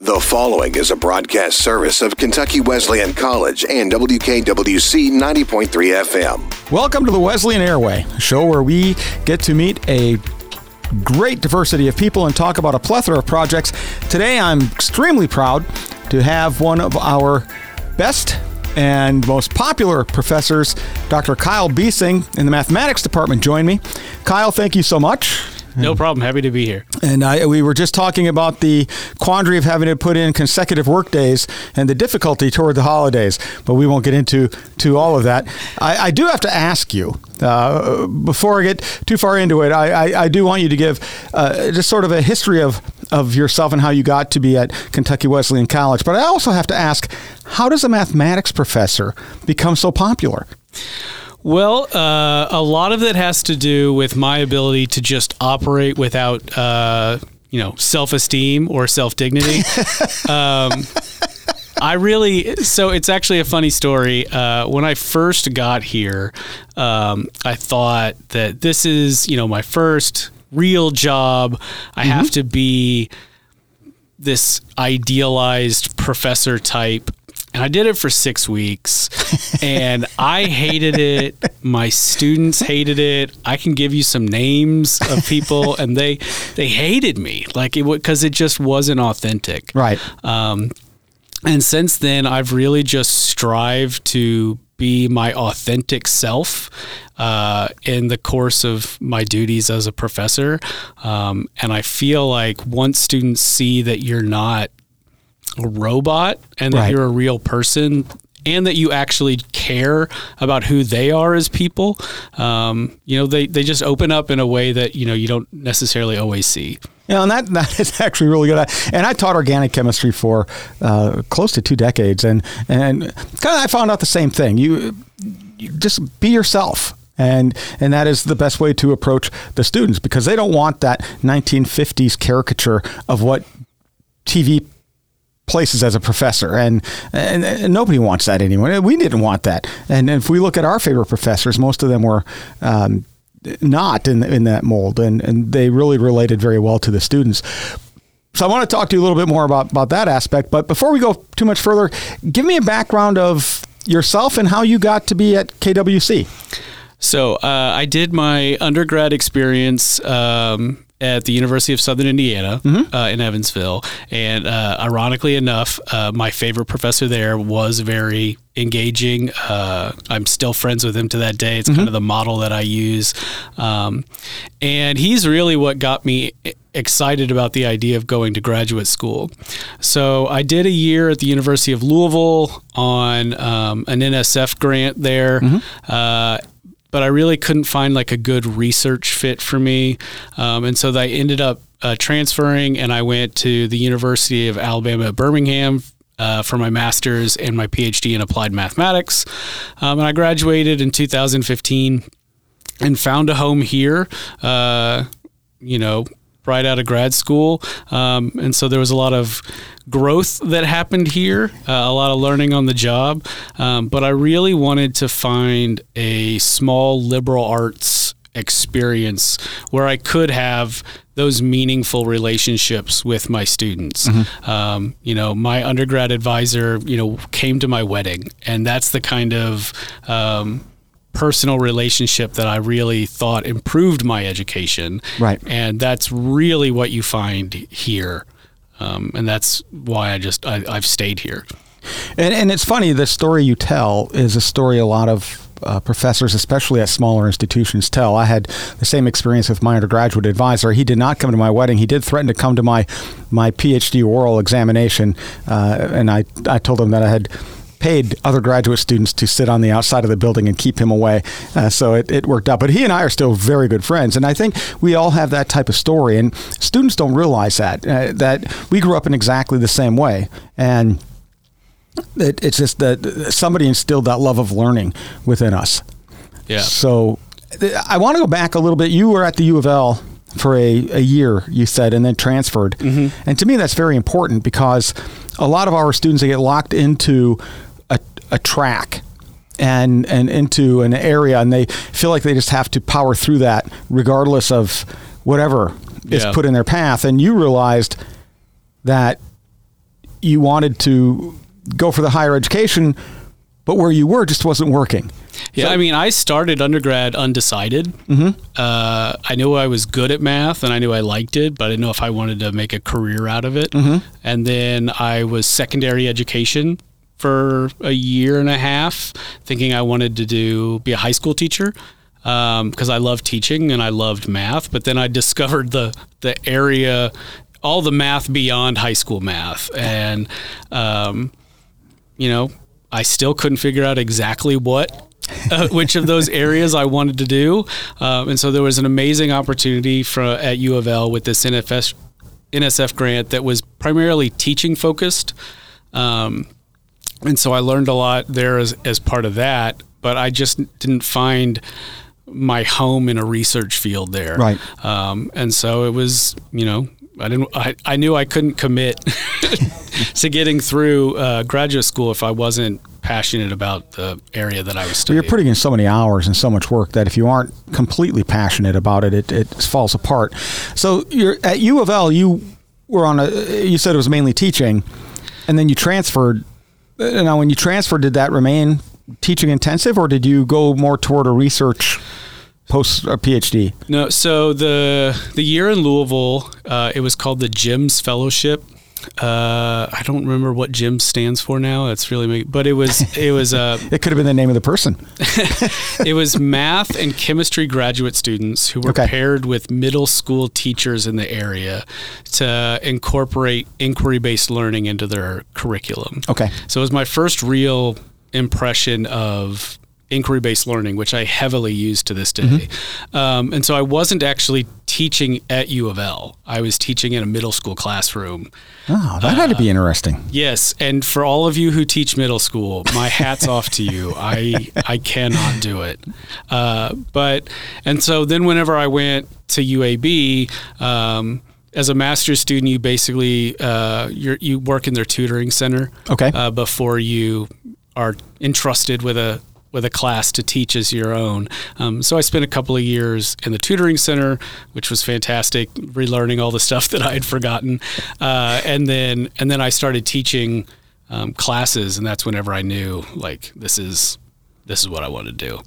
The following is a broadcast service of Kentucky Wesleyan College and WKWC 90.3 FM. Welcome to the Wesleyan Airway, a show where we get to meet a great diversity of people and talk about a plethora of projects. Today, I'm extremely proud to have one of our best and most popular professors, Dr. Kyle Biesing in the mathematics department, join me. Kyle, thank you so much. No problem. Happy to be here. And I, we were just talking about the quandary of having to put in consecutive work days and the difficulty toward the holidays, but we won't get into to all of that. I, I do have to ask you uh, before I get too far into it. I, I, I do want you to give uh, just sort of a history of of yourself and how you got to be at Kentucky Wesleyan College. But I also have to ask, how does a mathematics professor become so popular? Well, uh, a lot of it has to do with my ability to just operate without, uh, you know, self esteem or self dignity. um, I really, so it's actually a funny story. Uh, when I first got here, um, I thought that this is, you know, my first real job. I mm-hmm. have to be this idealized professor type and I did it for six weeks, and I hated it. My students hated it. I can give you some names of people, and they they hated me, like it because it just wasn't authentic. Right. Um, and since then, I've really just strived to be my authentic self uh, in the course of my duties as a professor. Um, and I feel like once students see that you're not a robot and that right. you're a real person and that you actually care about who they are as people, um, you know, they, they just open up in a way that, you know, you don't necessarily always see. Yeah, and that, that is actually really good. And I taught organic chemistry for uh, close to two decades, and and kind of I found out the same thing. You, you just be yourself and and that is the best way to approach the students because they don't want that 1950s caricature of what TV places as a professor, and, and, and, nobody wants that anymore. We didn't want that. And if we look at our favorite professors, most of them were. Um, not in in that mold, and, and they really related very well to the students. So I want to talk to you a little bit more about, about that aspect. But before we go too much further, give me a background of yourself and how you got to be at KWC. So uh, I did my undergrad experience um, at the University of Southern Indiana mm-hmm. uh, in Evansville. And uh, ironically enough, uh, my favorite professor there was very engaging. Uh, I'm still friends with him to that day. It's mm-hmm. kind of the model that I use. Um, and he's really what got me excited about the idea of going to graduate school. So I did a year at the University of Louisville on um, an NSF grant there. Mm-hmm uh, but I really couldn't find like a good research fit for me. Um, and so I ended up uh, transferring and I went to the University of Alabama Birmingham uh, for my master's and my PhD in applied mathematics. Um, and I graduated in 2015 and found a home here. Uh, you know, right out of grad school. Um, and so there was a lot of growth that happened here, uh, a lot of learning on the job. Um, but I really wanted to find a small liberal arts experience where I could have those meaningful relationships with my students. Mm-hmm. Um, you know, my undergrad advisor, you know, came to my wedding, and that's the kind of um, personal relationship that I really thought improved my education. Right. And that's really what you find here. Um, and that's why I just, I, have stayed here. And, and it's funny, the story you tell is a story a lot of uh, professors, especially at smaller institutions, tell. I had the same experience with my undergraduate advisor. He did not come to my wedding. He did threaten to come to my my PhD oral examination, uh, and I I told him that I had paid other graduate students to sit on the outside of the building and keep him away. Uh, so it, it worked out. But he and I are still very good friends. And I think we all have that type of story. And students don't realize that, uh, that we grew up in exactly the same way. And it, it's just that somebody instilled that love of learning within us. Yeah. So I want to go back a little bit. You were at the U of L for a, a year, you said, and then transferred. Mm-hmm. And to me, that's very important because a lot of our students they get locked into a track and and into an area and they feel like they just have to power through that regardless of whatever is yeah. put in their path and you realized that you wanted to go for the higher education, but where you were just wasn't working. Yeah, So- I mean, I started undergrad undecided. Mm-hmm. Uh, I knew I was good at math and I knew I liked it, but I didn't know if I wanted to make a career out of it. Mm-hmm. And then I was secondary education for a year and a half, thinking I wanted to do be a high school teacher because I loved teaching and I loved math. But then I discovered the the area, all the math beyond high school math, and um, you know, I still couldn't figure out exactly what. Uh, which of those areas I wanted to do, um, and so there was an amazing opportunity for, at U of L with this NFS, NSF grant that was primarily teaching focused, um, and so I learned a lot there as, as part of that. But I just didn't find my home in a research field there, Right. um, and so it was, you know, I didn't. I, I knew I couldn't commit to getting through uh, graduate school if I wasn't passionate about the area that I was studying. you're putting in so many hours and so much work that if you aren't completely passionate about it, it, it falls apart. So you're at U of L. You were on a. You said it was mainly teaching, and then you transferred. Uh, Now, when you transferred, did that remain teaching intensive, or did you go more toward a research post a PhD? No, so the the year in Louisville, uh, it was called the Jims Fellowship. Uh, I don't remember what Jim stands for now. It's really, make, but it was it was uh, It could have been the name of the person. it was math and chemistry graduate students who were Okay. paired with middle school teachers in the area to incorporate inquiry based learning into their curriculum. Okay. So it was my first real impression of inquiry based learning, which I heavily use to this day. Mm-hmm. Um, and so I wasn't actually teaching at U of L, I was teaching in a middle school classroom. Oh, that had to be interesting. Yes, and for all of you who teach middle school, my hats off to you. I I cannot do it. Uh, but and so then whenever I went to UAB. Um, as a master's student, you basically uh, you you work in their tutoring center Okay. uh, before you are entrusted with a with a class to teach as your own. Um, so I spent a couple of years in the tutoring center, which was fantastic, relearning all the stuff that I had forgotten, uh, and then and then I started teaching um, classes, and that's whenever I knew like this is this is what I want to do.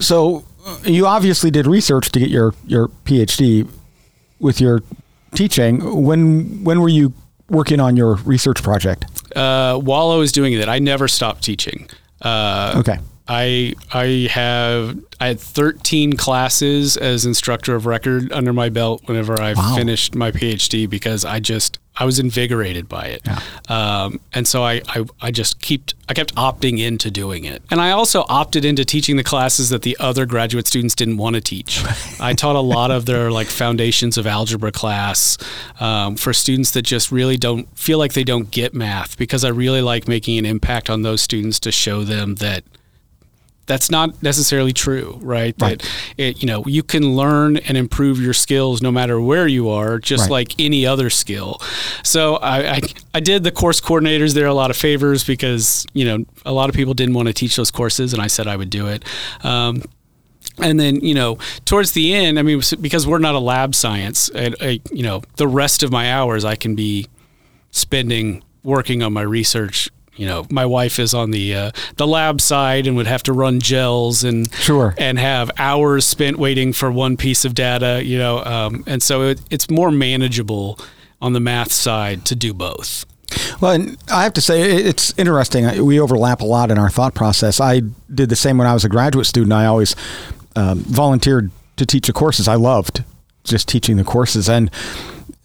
So uh, you obviously did research to get your your PhD with your teaching. When when were you working on your research project? Uh, while I was doing that, I never stopped teaching. Uh, Okay. I I have I had 13 classes as instructor of record under my belt whenever I Wow. finished my PhD because I just I was invigorated by it, um, and so I, I I just kept I kept opting into doing it, and I also opted into teaching the classes that the other graduate students didn't want to teach. I taught a lot of their like foundations of algebra class um, for students that just really don't feel like they don't get math because I really like making an impact on those students to show them that that's not necessarily true, right? Right. That it, you know, you can learn and improve your skills no matter where you are, just Right. like any other skill. So I, I, I did the course coordinators there a lot of favors because you know a lot of people didn't want to teach those courses, and I said I would do it. Um, and then you know towards the end, I mean, because we're not a lab science, I, I, you know, the rest of my hours I can be spending working on my research. You know, my wife is on the uh, the lab side and would have to run gels and Sure. and have hours spent waiting for one piece of data. You know, um, and so it, it's more manageable on the math side to do both. Well, and I have to say it's interesting. We overlap a lot in our thought process. I did the same when I was a graduate student. I always um, volunteered to teach the courses. I loved just teaching the courses, and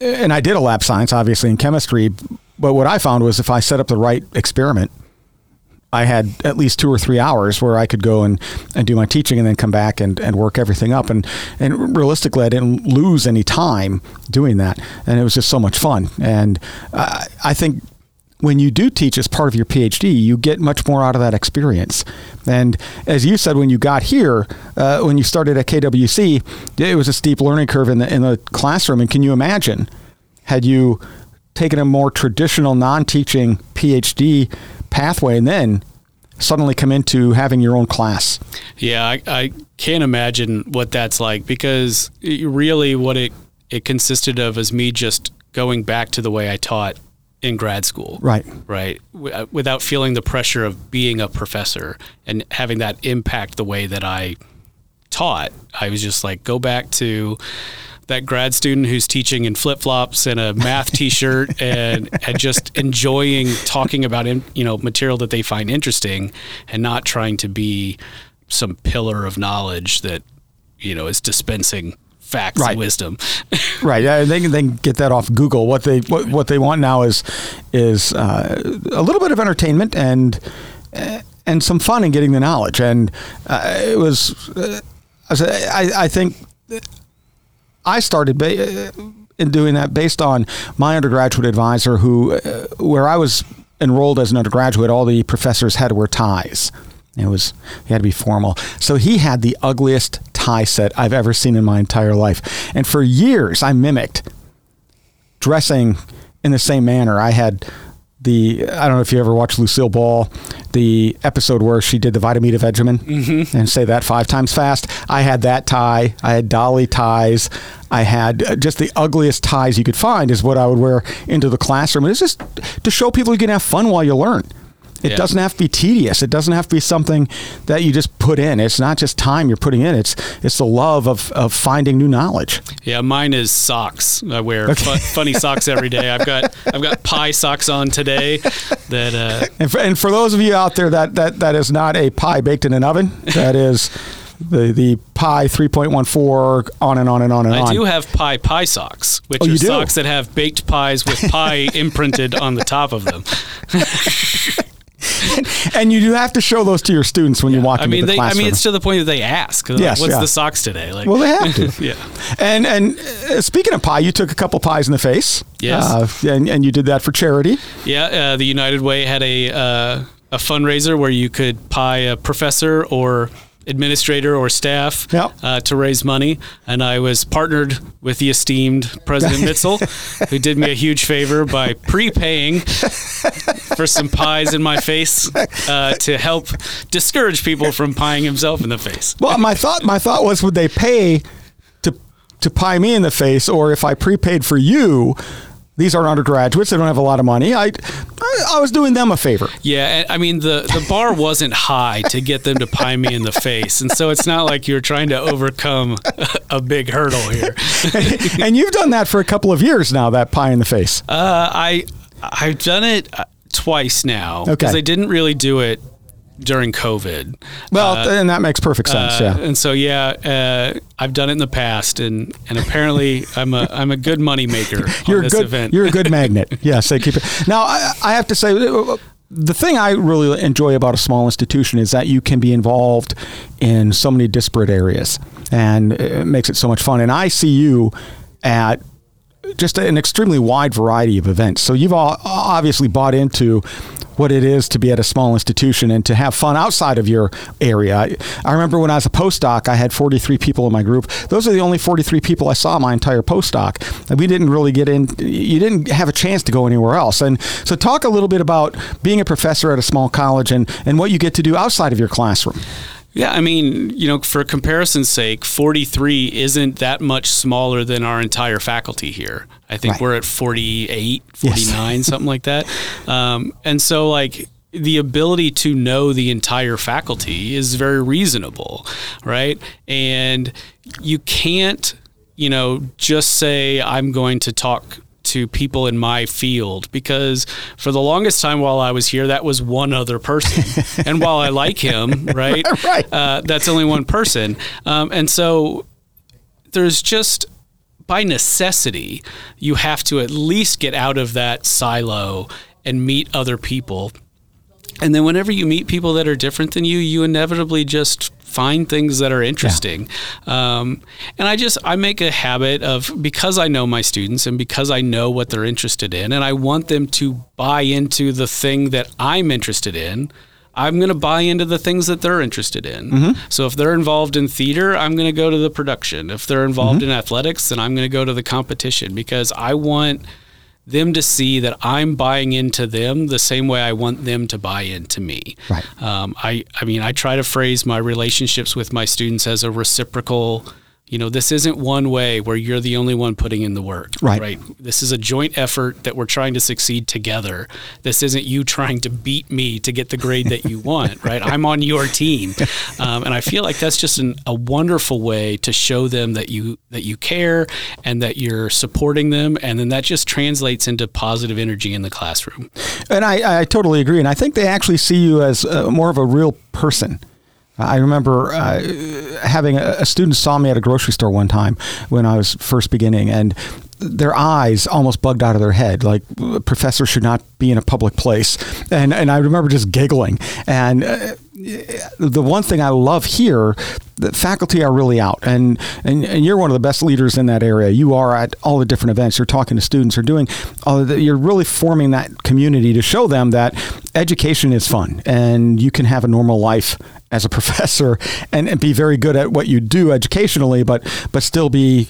and I did a lab science, obviously in chemistry. But what I found was if I set up the right experiment, I had at least two or three hours where I could go and, and do my teaching and then come back and, and work everything up. And, and realistically, I didn't lose any time doing that. And it was just so much fun. And I, I think when you do teach as part of your PhD, you get much more out of that experience. And as you said, when you got here, uh, when you started at KWC, it was a steep learning curve in the, in the classroom. And can you imagine had you taken a more traditional non-teaching PhD pathway and then suddenly come into having your own class? Yeah, I, I can't imagine what that's like because it, really what it it consisted of is me just going back to the way I taught in grad school. Right. Right. W- uh, without feeling the pressure of being a professor and having that impact the way that I taught. I was just like, go back to that grad student who's teaching in flip flops and a math T-shirt and and just enjoying talking about you know material that they find interesting and not trying to be some pillar of knowledge that you know is dispensing facts Right. and wisdom. Right. Yeah, they can, they can get that off Google. What they what, what they want now is is uh, a little bit of entertainment and uh, and some fun in getting the knowledge. And uh, it was uh, I I think I started ba- uh, in doing that based on my undergraduate advisor, who uh, where I was enrolled as an undergraduate, all the professors had to wear ties. It was he had to be formal. So he had the ugliest tie set I've ever seen in my entire life. And for years I mimicked dressing in the same manner. I had the I don't know if you ever watched Lucille Ball, the episode where she did the Vitameatavegamin and say that five times fast. I had that tie. I had dolly ties. I had uh, just the ugliest ties you could find is what I would wear into the classroom. And it's just to show people you can have fun while you learn. It Yeah. doesn't have to be tedious. It doesn't have to be something that you just put in. It's not just time you're putting in. It's it's the love of, of finding new knowledge. Yeah, mine is socks. I wear fu- funny socks every day. I've got I've got pie socks on today. That uh, And for, and for those of you out there that, that that is not a pie baked in an oven, that is the the pie 3.14 on and on and on and on. I do have pie pie socks, which Oh, are socks that have baked pies with pie imprinted on the top of them. and you do have to show those to your students when you walk I into the they, I mean, it's to the point that they ask, Yes, "What's yeah. the socks today?" Like, well, they have to. yeah, And and uh, speaking of pie, you took a couple pies in the face. Yes. Uh, and, and you did that for charity. yeah. Uh, the United Way had a uh, a fundraiser where you could pie a professor or administrator or staff Yep. uh, to raise money, and I was partnered with the esteemed President Mitzel, who did me a huge favor by prepaying for some pies in my face uh, to help discourage people from pieing himself in the face. Well, my thought my thought was would they pay to to pie me in the face, or if I prepaid for you? These aren't undergraduates; they don't have a lot of money. I, I, I was doing them a favor. Yeah, I mean the the bar wasn't high to get them to pie me in the face, and so it's not like you're trying to overcome a big hurdle here. and you've done that for a couple of years now. That pie in the face. Uh, I I've done it twice now because Okay. I didn't really do it during COVID. Well, Uh, and that makes perfect sense. uh, yeah. And so yeah, uh, I've done it in the past, and and apparently I'm a I'm a good money maker You're a this good. event. You're a good magnet. Yes, they keep it. Now, I, I have to say, uh, the thing I really enjoy about a small institution is that you can be involved in so many disparate areas, and it makes it so much fun. And I see you at just an extremely wide variety of events. So you've all obviously bought into what it is to be at a small institution and to have fun outside of your area. I, remember when I was a postdoc, I had 43 people in my group. Those are the only 43 people I saw my entire postdoc. And we didn't really get in, you didn't have a chance to go anywhere else. And so talk a little bit about being a professor at a small college and, and what you get to do outside of your classroom. Yeah, I mean, you know, for comparison's sake, 43 isn't that much smaller than our entire faculty here. I think Right. we're at 48, Yes. 49, something like that. Um, and so, like, the ability to know the entire faculty is very reasonable, right? And you can't, you know, just say, I'm going to talk to people in my field because for the longest time while I was here, that was one other person. and while I like him, right, Right. Uh, that's only one person. Um, and so there's just by necessity, you have to at least get out of that silo and meet other people. And then whenever you meet people that are different than you, you inevitably just find things that are interesting. Um, and I just I make a habit of because I know my students and because I know what they're interested in, and I want them to buy into the thing that I'm interested in. I'm going to buy into the things that they're interested in. So if they're involved in theater, I'm going to go to the production. If they're involved in athletics, then I'm going to go to the competition because I want them to see that I'm buying into them the same way I want them to buy into me. Right. Um, I, I mean, I try to phrase my relationships with my students as a reciprocal, you know, this isn't one way where you're the only one putting in the work. Right. Right. This is a joint effort that we're trying to succeed together. This isn't you trying to beat me to get the grade that you want. right. I'm on your team, um, and I feel like that's just an, a wonderful way to show them that you that you care and that you're supporting them, and then that just translates into positive energy in the classroom. And I, I totally agree. And I think they actually see you as uh, more of a real person. I remember uh, having a, a, student saw me at a grocery store one time when I was first beginning, and their eyes almost bugged out of their head. Like, a professor should not be in a public place. And, and I remember just giggling. And uh, the one thing I love here, the faculty are really out. And, and, and you're one of the best leaders in that area. You are at all the different events. You're talking to students. You're doing, all the, you're really forming that community to show them that education is fun and you can have a normal life as a professor and, and be very good at what you do educationally, but but still be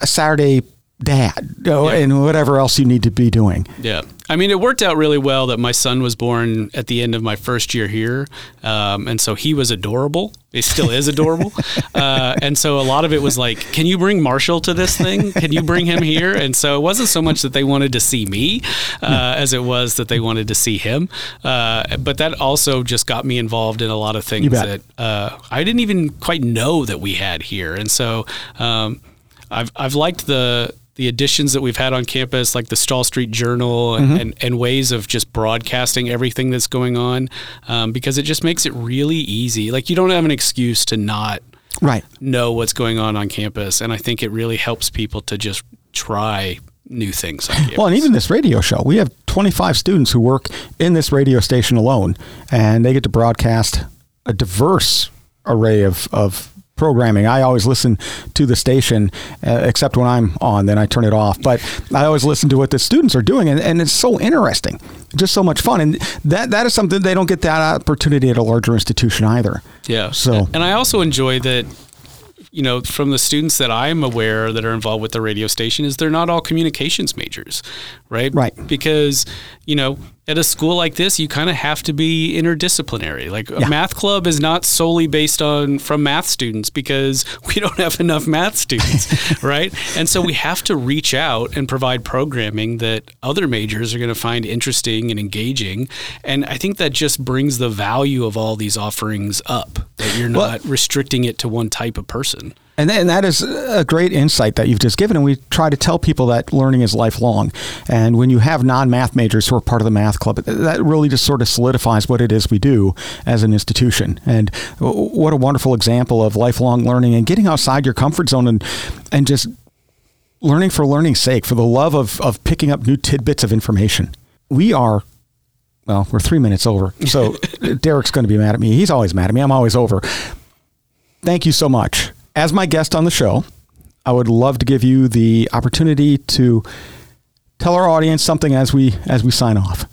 a Saturday dad you know, yeah. and whatever else you need to be doing. Yeah. I mean, it worked out really well that my son was born at the end of my first year here. Um, and so he was adorable. He still is adorable. uh, and so a lot of it was like, can you bring Marshall to this thing? Can you bring him here? And so it wasn't so much that they wanted to see me uh, as it was that they wanted to see him. Uh, but that also just got me involved in a lot of things that uh, I didn't even quite know that we had here. And so um, I've, I've liked the, the additions that we've had on campus, like the Stall Street Journal, and, mm-hmm. and, and, ways of just broadcasting everything that's going on, um, because it just makes it really easy. Like you don't have an excuse to not right know what's going on on campus, and I think it really helps people to just try new things. well, and even this radio show, we have 25 students who work in this radio station alone, and they get to broadcast a diverse array of, of programming. I always listen to the station, uh, except when I'm on, then I turn it off. But I always listen to what the students are doing, and, and it's so interesting, just so much fun. And that that is something they don't get that opportunity at a larger institution either. Yeah. So, and I also enjoy that you know, from the students that I'm aware that are involved with the radio station is they're not all communications majors, right? Right. Because, you know, at a school like this, you kind of have to be interdisciplinary. Like a yeah. math club is not solely based on from math students because we don't have enough math students, right? And so we have to reach out and provide programming that other majors are going to find interesting and engaging. And I think that just brings the value of all these offerings up. That you're not well, restricting it to one type of person. And, and that is a great insight that you've just given. And we try to tell people that learning is lifelong. And when you have non math majors who are part of the math club, that really just sort of solidifies what it is we do as an institution. And what a wonderful example of lifelong learning and getting outside your comfort zone and, and just learning for learning's sake, for the love of, of picking up new tidbits of information. We are well, we're three minutes over. So Derek's going to be mad at me. He's always mad at me. I'm always over. Thank you so much as my guest on the show, I would love to give you the opportunity to tell our audience something as we as we sign off.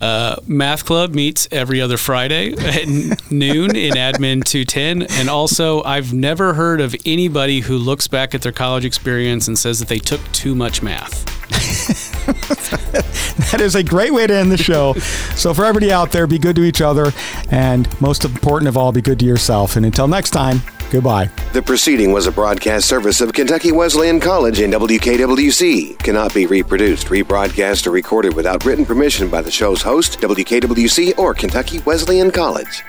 Uh, Math Club meets every other Friday at noon in Admin 210. And also, I've never heard of anybody who looks back at their college experience and says that they took too much math. that is a great way to end the show. So, for everybody out there, be good to each other. And most important of all, be good to yourself. And until next time, Goodbye. The proceeding was a broadcast service of Kentucky Wesleyan College and WKWC. Cannot be reproduced, rebroadcast, or recorded without written permission by the show's host, WKWC, or Kentucky Wesleyan College.